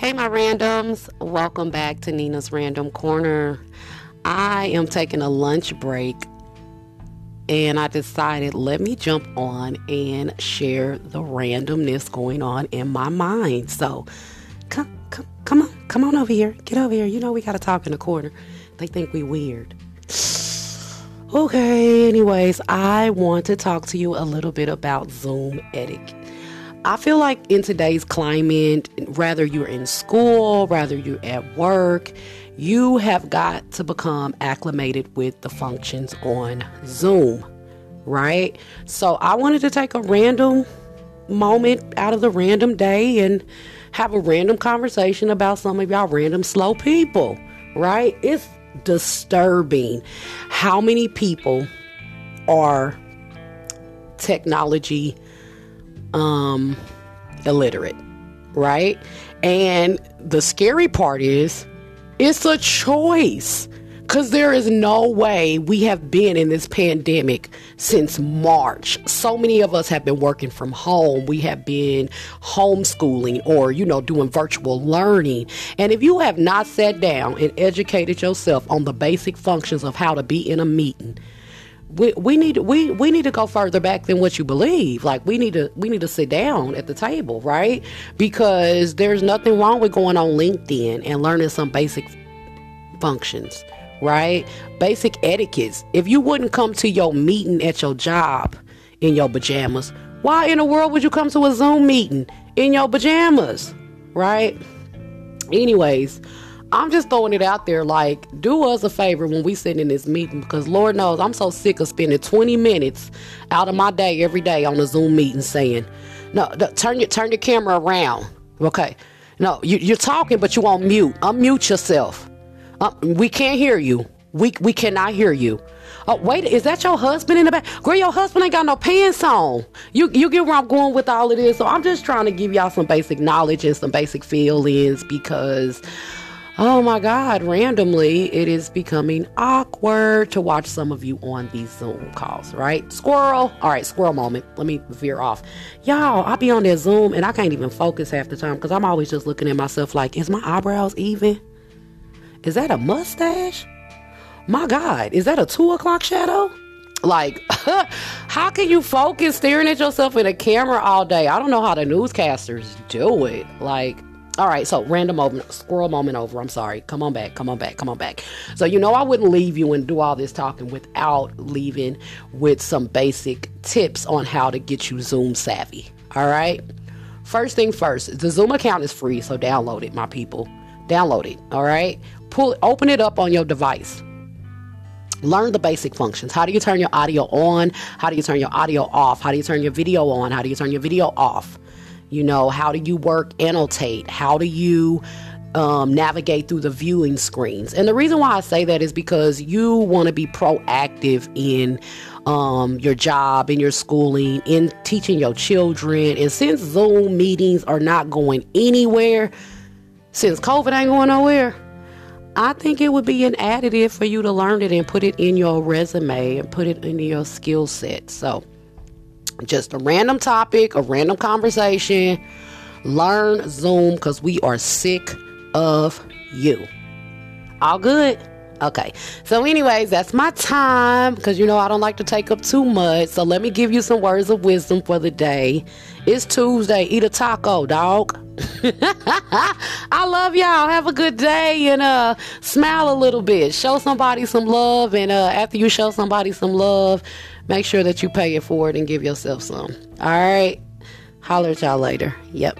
Hey, my randoms. Welcome back to Nina's Random Corner. I am taking a lunch break and I decided let me jump on and share the randomness going on in my mind. So, come, come, come on, come on over here. Get over here. You know we got to talk in the corner. They think we weird. Okay, anyways, I want to talk to you a little bit about Zoom etiquette. I feel like in today's climate, rather you're in school, rather you're at work, you have got to become acclimated with the functions on Zoom, right? So I wanted to take a random moment out of the random day and have a random conversation about some of y'all random slow people, right? It's disturbing how many people are technology um illiterate right and the scary part is it's a choice because there is no way we have been in this pandemic since March. So many of us have been working from home. We have been homeschooling or, you know, doing virtual learning. And if you have not sat down and educated yourself on the basic functions of how to be in a meeting, we, we need we we need to go further back than what you believe. Like we need to we need to sit down at the table, right? Because there's nothing wrong with going on LinkedIn and learning some basic functions right? Basic etiquettes. If you wouldn't come to your meeting at your job in your pajamas, why in the world would you come to a Zoom meeting in your pajamas, right? Anyways, I'm just throwing it out there like, do us a favor when we sit in this meeting because Lord knows I'm so sick of spending 20 minutes out of my day every day on a Zoom meeting saying, no, turn your, turn your camera around. Okay. No, you, you're talking, but you on mute. Unmute yourself. Uh, we can't hear you. We we cannot hear you. Oh wait, is that your husband in the back? Girl, your husband ain't got no pants on. You you get where I'm going with all of this. So I'm just trying to give y'all some basic knowledge and some basic feelings because oh my god, randomly it is becoming awkward to watch some of you on these Zoom calls, right? Squirrel. All right, squirrel moment. Let me veer off. Y'all, I be on that Zoom and I can't even focus half the time because I'm always just looking at myself like, is my eyebrows even? Is that a mustache? My God, is that a two o'clock shadow? Like, how can you focus staring at yourself in a camera all day? I don't know how the newscasters do it. Like, all right, so random moment, squirrel moment over. I'm sorry. Come on back, come on back, come on back. So, you know, I wouldn't leave you and do all this talking without leaving with some basic tips on how to get you Zoom savvy. All right. First thing first, the Zoom account is free, so download it, my people. Download it. All right pull open it up on your device learn the basic functions how do you turn your audio on how do you turn your audio off how do you turn your video on how do you turn your video off you know how do you work annotate? How do you um, navigate through the viewing screens? And the reason why i say that is because you want to be proactive in um, your job in your schooling in teaching your children. And since zoom meetings are not going anywhere since covid ain't going nowhere I think it would be an additive for you to learn it and put it in your resume and put it into your skill set. So, just a random topic, a random conversation. Learn Zoom because we are sick of you. All good? Okay. So, anyways, that's my time because you know I don't like to take up too much. So, let me give you some words of wisdom for the day. It's Tuesday. Eat a taco, dog. I love y'all. Have a good day and uh smile a little bit. Show somebody some love and uh after you show somebody some love, make sure that you pay it forward and give yourself some. All right. Holler at y'all later. Yep.